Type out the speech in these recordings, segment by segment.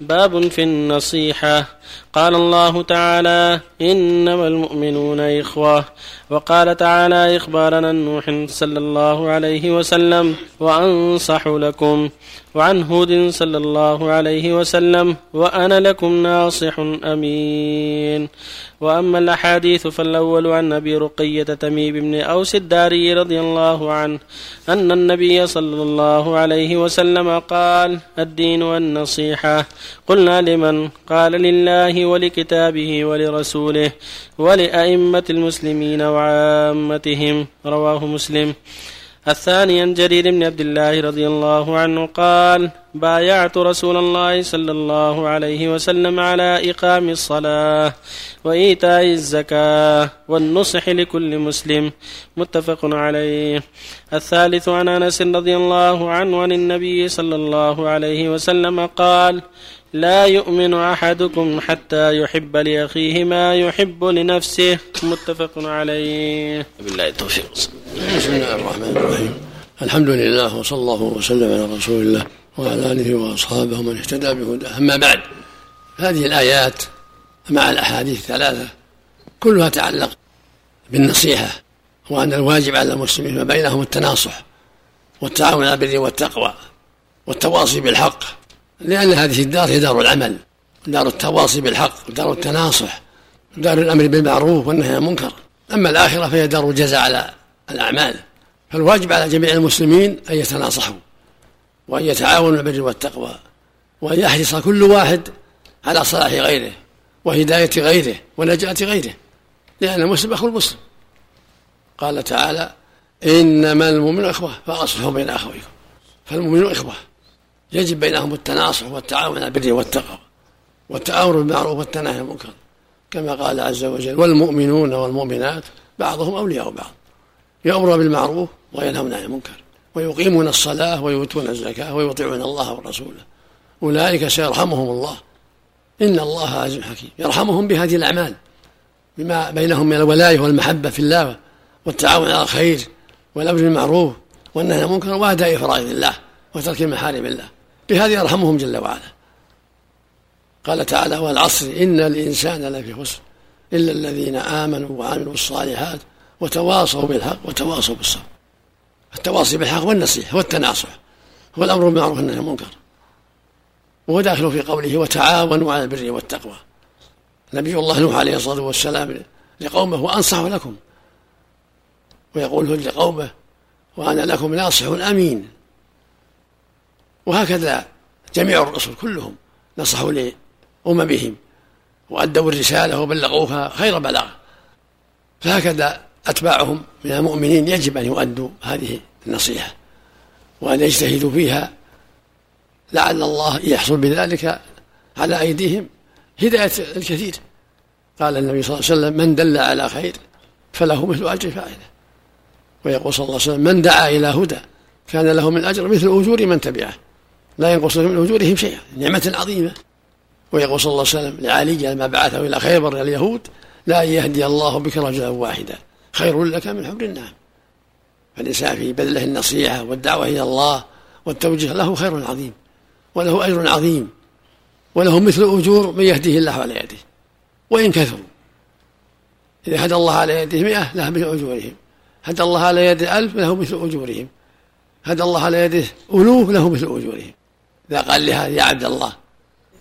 باب في النصيحة. قال الله تعالى إنما المؤمنون إخوة. وقال تعالى إخبارنا نوح صلى الله عليه وسلم وأنصح لكم. وعن هود صلى الله عليه وسلم وأنا لكم ناصح أمين. وأما الأحاديث فالأول عن أبي رقية تميم بن أوس الداري رضي الله عنه أن النبي صلى الله عليه وسلم قال الدين النصيحة قلنا لمن؟ قال لله ولكتابه ولرسوله ولأئمة المسلمين وعامتهم. رواه مسلم. الثاني عن جرير بن عبد الله رضي الله عنه قال بايعت رسول الله صلى الله عليه وسلم على إقام الصلاة وإيتاء الزكاة والنصح لكل مسلم. متفق عليه. الثالث عن أنس رضي الله عنه عن النبي صلى الله عليه وسلم قال لا يؤمن أحدكم حتى يحب لأخيه ما يحب لنفسه. متفق عليه. بالله التوفيق. بسم الله الرحمن الرحيم. الحمد لله وصلى الله وسلم على رسول الله. وعلى آله وأصحابه من اهتدى بهداه. أما بعد هذه الآيات مع الأحاديث الثلاثة كلها تعلق بالنصيحة وأن الواجب على المسلمين ما بينهم التناصح والتعاون على البر والتقوى والتواصي بالحق. لأن هذه الدار هي دار العمل دار التواصي بالحق ودار التناصح دار الأمر بالمعروف والنهي عن المنكر. أما الآخرة فهي دار الجزاء على الأعمال. فالواجب على جميع المسلمين أن يتناصحوا. وأن يتعاونوا بالبر والتقوى وأن يحرص كل واحد على صلاح غيره وهداية غيره ونجاة غيره لأن المسلم أخو المسلم. قال تعالى إنما المؤمن إخوة فأصلحوا بين أخويكم. فالمؤمنون إخوة. يجب بينهم التناصح والتعاون على البر والتقوى والتآمر بالمعروف والتناهي عن المنكر. كما قال عز وجل والمؤمنون والمؤمنات بعضهم أولياء بعض يأمرون بالمعروف وينهون عن المنكر. ويقيمون الصلاة ويؤتون الزكاة ويطيعون الله ورسوله. أولئك سيرحمهم الله. إن الله عزيز حكيم. يرحمهم بهذه الأعمال بما بينهم من الولاية والمحبة في الله والتعاون على الخير والأمر بالمعروف والنهي عن المنكر وأداء فرائض الله وترك محارم الله بهذا يرحمهم جل وعلا. قال تعالى والعصر إن الإنسان لفي خسر إلا الذين آمنوا وعملوا الصالحات وتواصوا بالحق وتواصوا بالصبر. التواصي بالحق والنصيحة والتناصح هو الأمر بالمعروف والنهي عن المنكر. وهو داخل في قوله وتعاونوا على البر والتقوى. نبي الله نوح عليه الصلاة والسلام لقومه وأنصح لكم. ويقول لقومه وأنا لكم ناصح أمين. وهكذا جميع الرسل كلهم نصحوا لأممهم وأدوا الرسالة وبلغوها خير بلاغ فهكذا أتباعهم من المؤمنين يجب أن يؤدوا هذه النصيحة وأن يجتهدوا فيها. لعل الله يحصل بذلك على أيديهم هداية الكثير. قال النبي صلى الله عليه وسلم من دل على خير فله مثل أجر فاعله. ويقول صلى الله عليه وسلم من دعا إلى هدى كان له من أجر مثل أجور من تبعه. لا ينقص من أجورهم شيئا. نعمة عظيمة. ويقول صلى الله عليه وسلم لعلي لما بعثه إلى خيبر اليهود لا يهدي الله بك رجلا واحدا. خير لك من حمر النعم. فالإنسان في بذله النصيحة والدعوة إلى الله والتوجيه له خير عظيم وله أجر عظيم وله مثل أجور من يهديه الله على يده وإن كثروا. إذا هدى الله على يده مئة له مثل أجورهم هدى الله على يده ألف له مثل أجورهم هدى الله على يده ألوف له مثل أجورهم. إذا قال لهذا يا عبد الله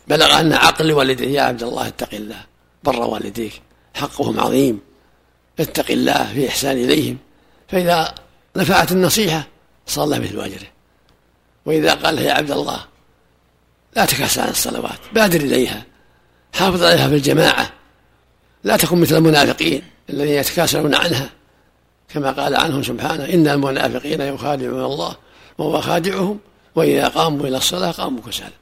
بلغ أن عقل والديه يا عبد الله اتق الله بر والديك حقهم عظيم. اتق الله في إحسان إليهم. فإذا نفعت النصيحة صلى مثل أجره وإذا قال يا عبد الله لا تكاسل عن الصلوات بادر إليها حافظ عليها في الجماعة. لا تكن مثل المنافقين الذين يتكاسلون عنها. كما قال عنهم سبحانه إن المنافقين يخادعون الله وهو خادعهم وإذا قاموا إلى الصلاة قاموا كسالى.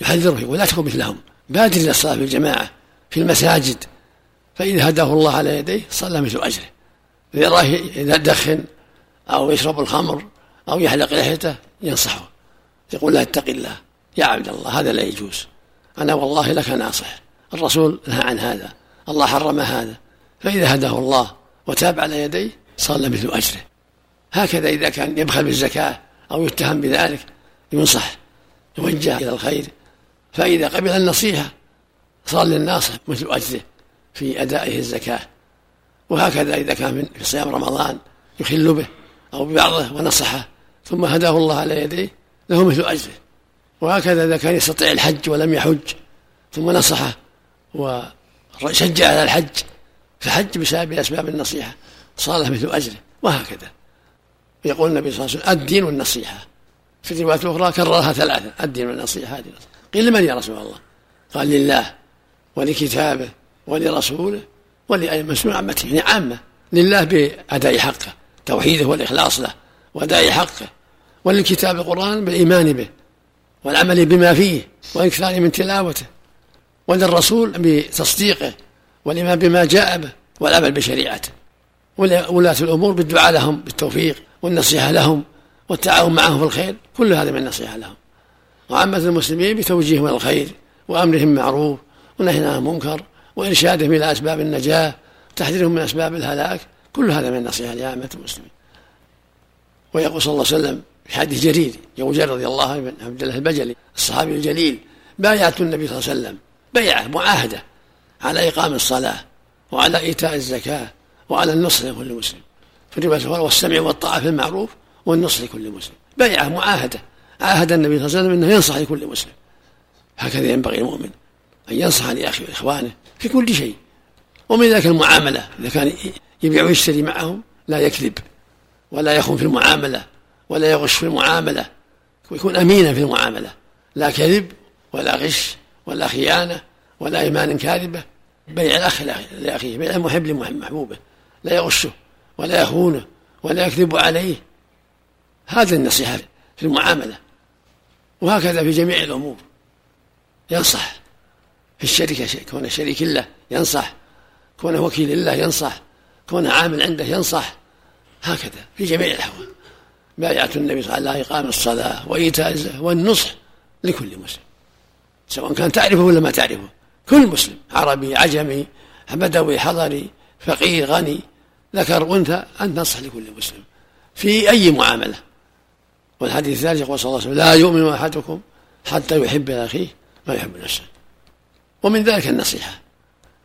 يحذره يقول لا تكن مثلهم. بادر إلى الصلاة في الجماعة في المساجد فإذا هداه الله على يديه صلى مثل أجره. إذا راه إذا دخن أو يشرب الخمر أو يحلق لحيته ينصحه. يقول لا اتق الله. يا عبد الله هذا لا يجوز. أنا والله لك ناصح. الرسول نهى عن هذا. الله حرم هذا. فإذا هداه الله وتاب على يديه صلى مثل أجره. هكذا إذا كان يبخل بالزكاة أو يتهم بذلك ينصح يوجه إلى الخير. فإذا قبل النصيحة صار للناصح مثل أجره. في أدائه الزكاة. وهكذا إذا كان في صيام رمضان يخل به أو ببعضه ونصحه ثم هداه الله على يديه له مثل أجره. وهكذا إذا كان يستطيع الحج ولم يحج ثم نصحه وشجع على الحج فحج بسبب أسباب النصيحة صار له مثل أجره. وهكذا. يقول النبي صلى الله عليه وسلم الدين والنصيحة. في الروايات الأخرى كررها ثلاثة الدين والنصيحة هذه قيل لمن يا رسول الله؟ قال لله ولكتابه ولرسوله ولأئمة عامته يعني عامة لله بأداء حقه توحيده والإخلاص له وأداء حقه وللكتاب القرآن بالإيمان به والعمل بما فيه والإكثار من تلاوته وللرسول بتصديقه والإيمان بما جاء به والعمل بشريعته. ولاة الأمور بالدعاء لهم بالتوفيق والنصيحة لهم والتعاون معهم في الخير كل هذا من النصيحة لهم. وعامة المسلمين بتوجيههم الخير وأمرهم معروف ونهيهم عن المنكر وإرشادهم إلى أسباب النجاة وتحذيرهم من أسباب الهلاك كل هذا من النصيحة لعامة المسلمين. ويقول صلى الله عليه وسلم في حديث جرير جرير رضي الله عنه عبد الله البجلي الصحابي الجليل بايعت النبي صلى الله عليه وسلم بيعة معاهدة على إقام الصلاة وعلى إيتاء الزكاة وعلى النصر لكل مسلم. في الرواية والسمع والطاعة في المعروف والنصر لكل مسلم. بيعة معاهدة عاهد النبي صلى الله عليه وسلم أنه ينصح لكل مسلم. هكذا ينبغي المؤمن أن ينصح لأخيه وإخوانه في كل شيء. ومن ذلك المعاملة. إذا كان يبيع ويشتري معهم لا يكذب ولا يخون في المعاملة ولا يغش في المعاملة ويكون أمينا في المعاملة. لا كذب ولا غش ولا خيانة ولا إيمان كاذبة. بيع الأخ لأخيه بيع المحب لمحبوبه. لا يغشه ولا يخونه ولا يكذب عليه. هذه النصيحة في المعاملة. وهكذا في جميع الأمور. ينصح. في الشركة كونه شريك له ينصح كونه وكيل الله ينصح كونه عامل عنده ينصح. هكذا في جميع الأحوال. بايعة النبي صلى الله عليه وسلم إقام الصلاة وإيتاء الزكاة والنصح لكل مسلم سواء كان تعرفه ولا ما تعرفه. كل مسلم عربي عجمي بدوي حضري فقير غني ذكر أنثى أن تنصح لكل مسلم في أي معاملة. والحديث الثالث يقول صلى الله عليه وسلم لا يؤمن أحدكم حتى يحب لأخيه ما يحب نفسه. ومن ذلك النصيحة.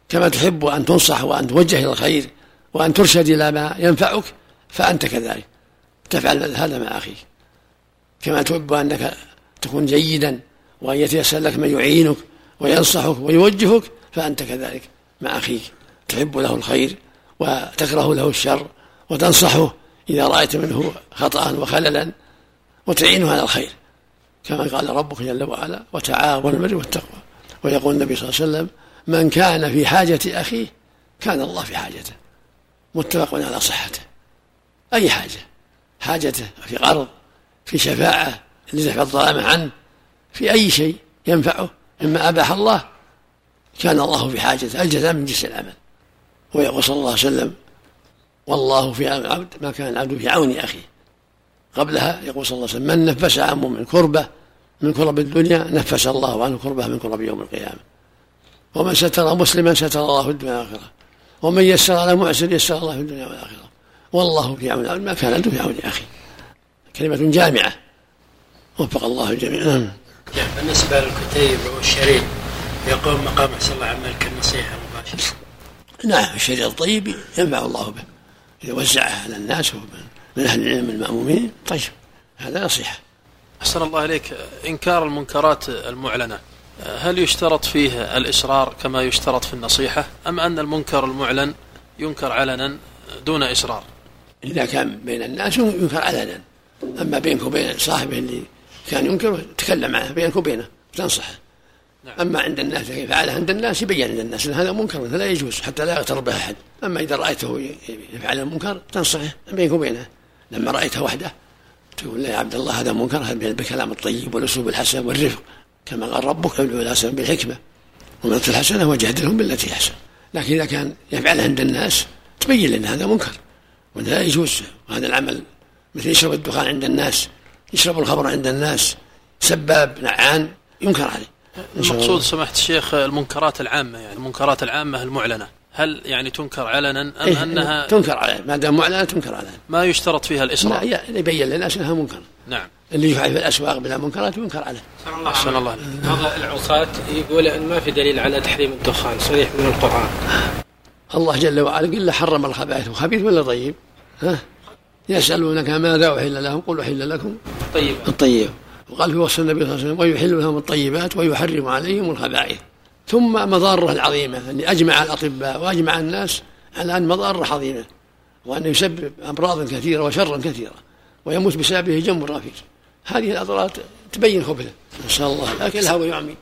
كما تحب أن تنصح وأن توجه إلى الخير وأن ترشد إلى ما ينفعك فأنت كذلك. تفعل هذا مع أخيك. كما تحب أنك تكون جيدا وأن يتيسر لك من يعينك وينصحك ويوجهك فأنت كذلك مع أخيك. تحب له الخير وتكره له الشر وتنصحه إذا رأيت منه خطأ وخللا وتعينه على الخير. كما قال ربك جل وعلا وتعاونوا البر والتقوى ويقول النبي صلى الله عليه وسلم من كان في حاجة أخيه كان الله في حاجته. متفق على صحته. أي حاجة؟ حاجته في قرض في شفاعة لدفع الظلام عنه في أي شيء ينفعه. مما أباح الله كان الله في حاجته الجزاء من جنس العمل. ويقول صلى الله عليه وسلم والله في عون العبد ما كان العبد في عون أخيه. قبلها يقول صلى الله عليه وسلم من نفس عن من كربة من كرب الدنيا نفس الله عنه كربة من كرب يوم القيامة. ومن ستر مسلما ستر الله في الدنيا والآخرة. ومن يسر على معسر يسر الله في الدنيا والآخرة. والله في عون ما كان عنده في عون أخي. كلمة جامعة. وفق الله الجميع. نعم. بالنسبة للكتيب والشريط يقوم مقام أحسن الله عملك النصيحة مباشرة نعم الشريط الطيب ينفع الله به. إذا وزعه على الناس من أهل العلم المأمومين. طيب هذا نصيحة. أحسن الله إليك. إنكار المنكرات المعلنة هل يشترط فيه الإصرار كما يشترط في النصيحة أم أن المنكر المعلن ينكر علنا دون إصرار؟ إذا كان بين الناس ينكر علنا أما بينك وبين صاحبه اللي كان ينكر تكلم معه بينك وبينه تنصحه. نعم. أما عند الناس إذا فعله عند الناس يبين عند الناس أن هذا منكر لا يجوز حتى لا يغتر به أحد. أما إذا رأيته يفعل المنكر تنصحه بينك وبينه. لما رأيته وحده تقول يا عبد الله هذا منكر هذا بالكلام الطيب والأسلوب الحسن والرفق. كما قال ربك ادعو الحسن بالحكمة ومن الحسنة وجادلهم بالتي أحسن. لكن إذا كان يفعل عند الناس تبين لأن هذا منكر. وأنه لا يجوز هذا العمل مثل يشرب الدخان عند الناس يشرب الخمر عند الناس سباب نعان ينكر عليه. المقصود سماحة الشيخ المنكرات العامة يعني المنكرات العامة المعلنة. هل يعني تنكر علنا أم إيه أنها تنكر علنا ما دام معلنة تنكر علنا ما يشترط فيها الإصرار لا يبين للناس أنها منكر. نعم. اللي يفعل في الأسواق بلا منكرات ينكر عليه. أحسن الله بعض العصاة يقول أن ما في دليل على تحريم الدخان صريح من القرآن. الله جل وعلا قل حرم الخبائث. وخبيث ولا طيب؟ ها؟ يسألونك ماذا أحل لهم؟ قل أحل لكم طيب الطيب وقال في وصف النبي صلى الله عليه وسلم ويحل لهم الطيبات ويحرم عليهم الخبائث. ثم مضارة العظيمة أن أجمع الأطباء وأجمع الناس على أن مضارة عظيمة وأنه يسبب أمراضا كثيرة وشرا كثيرا ويموت بسببه جم رافد هذه الأضرار تبين خبثه. نسأل الله. لكن الهوى يعمي.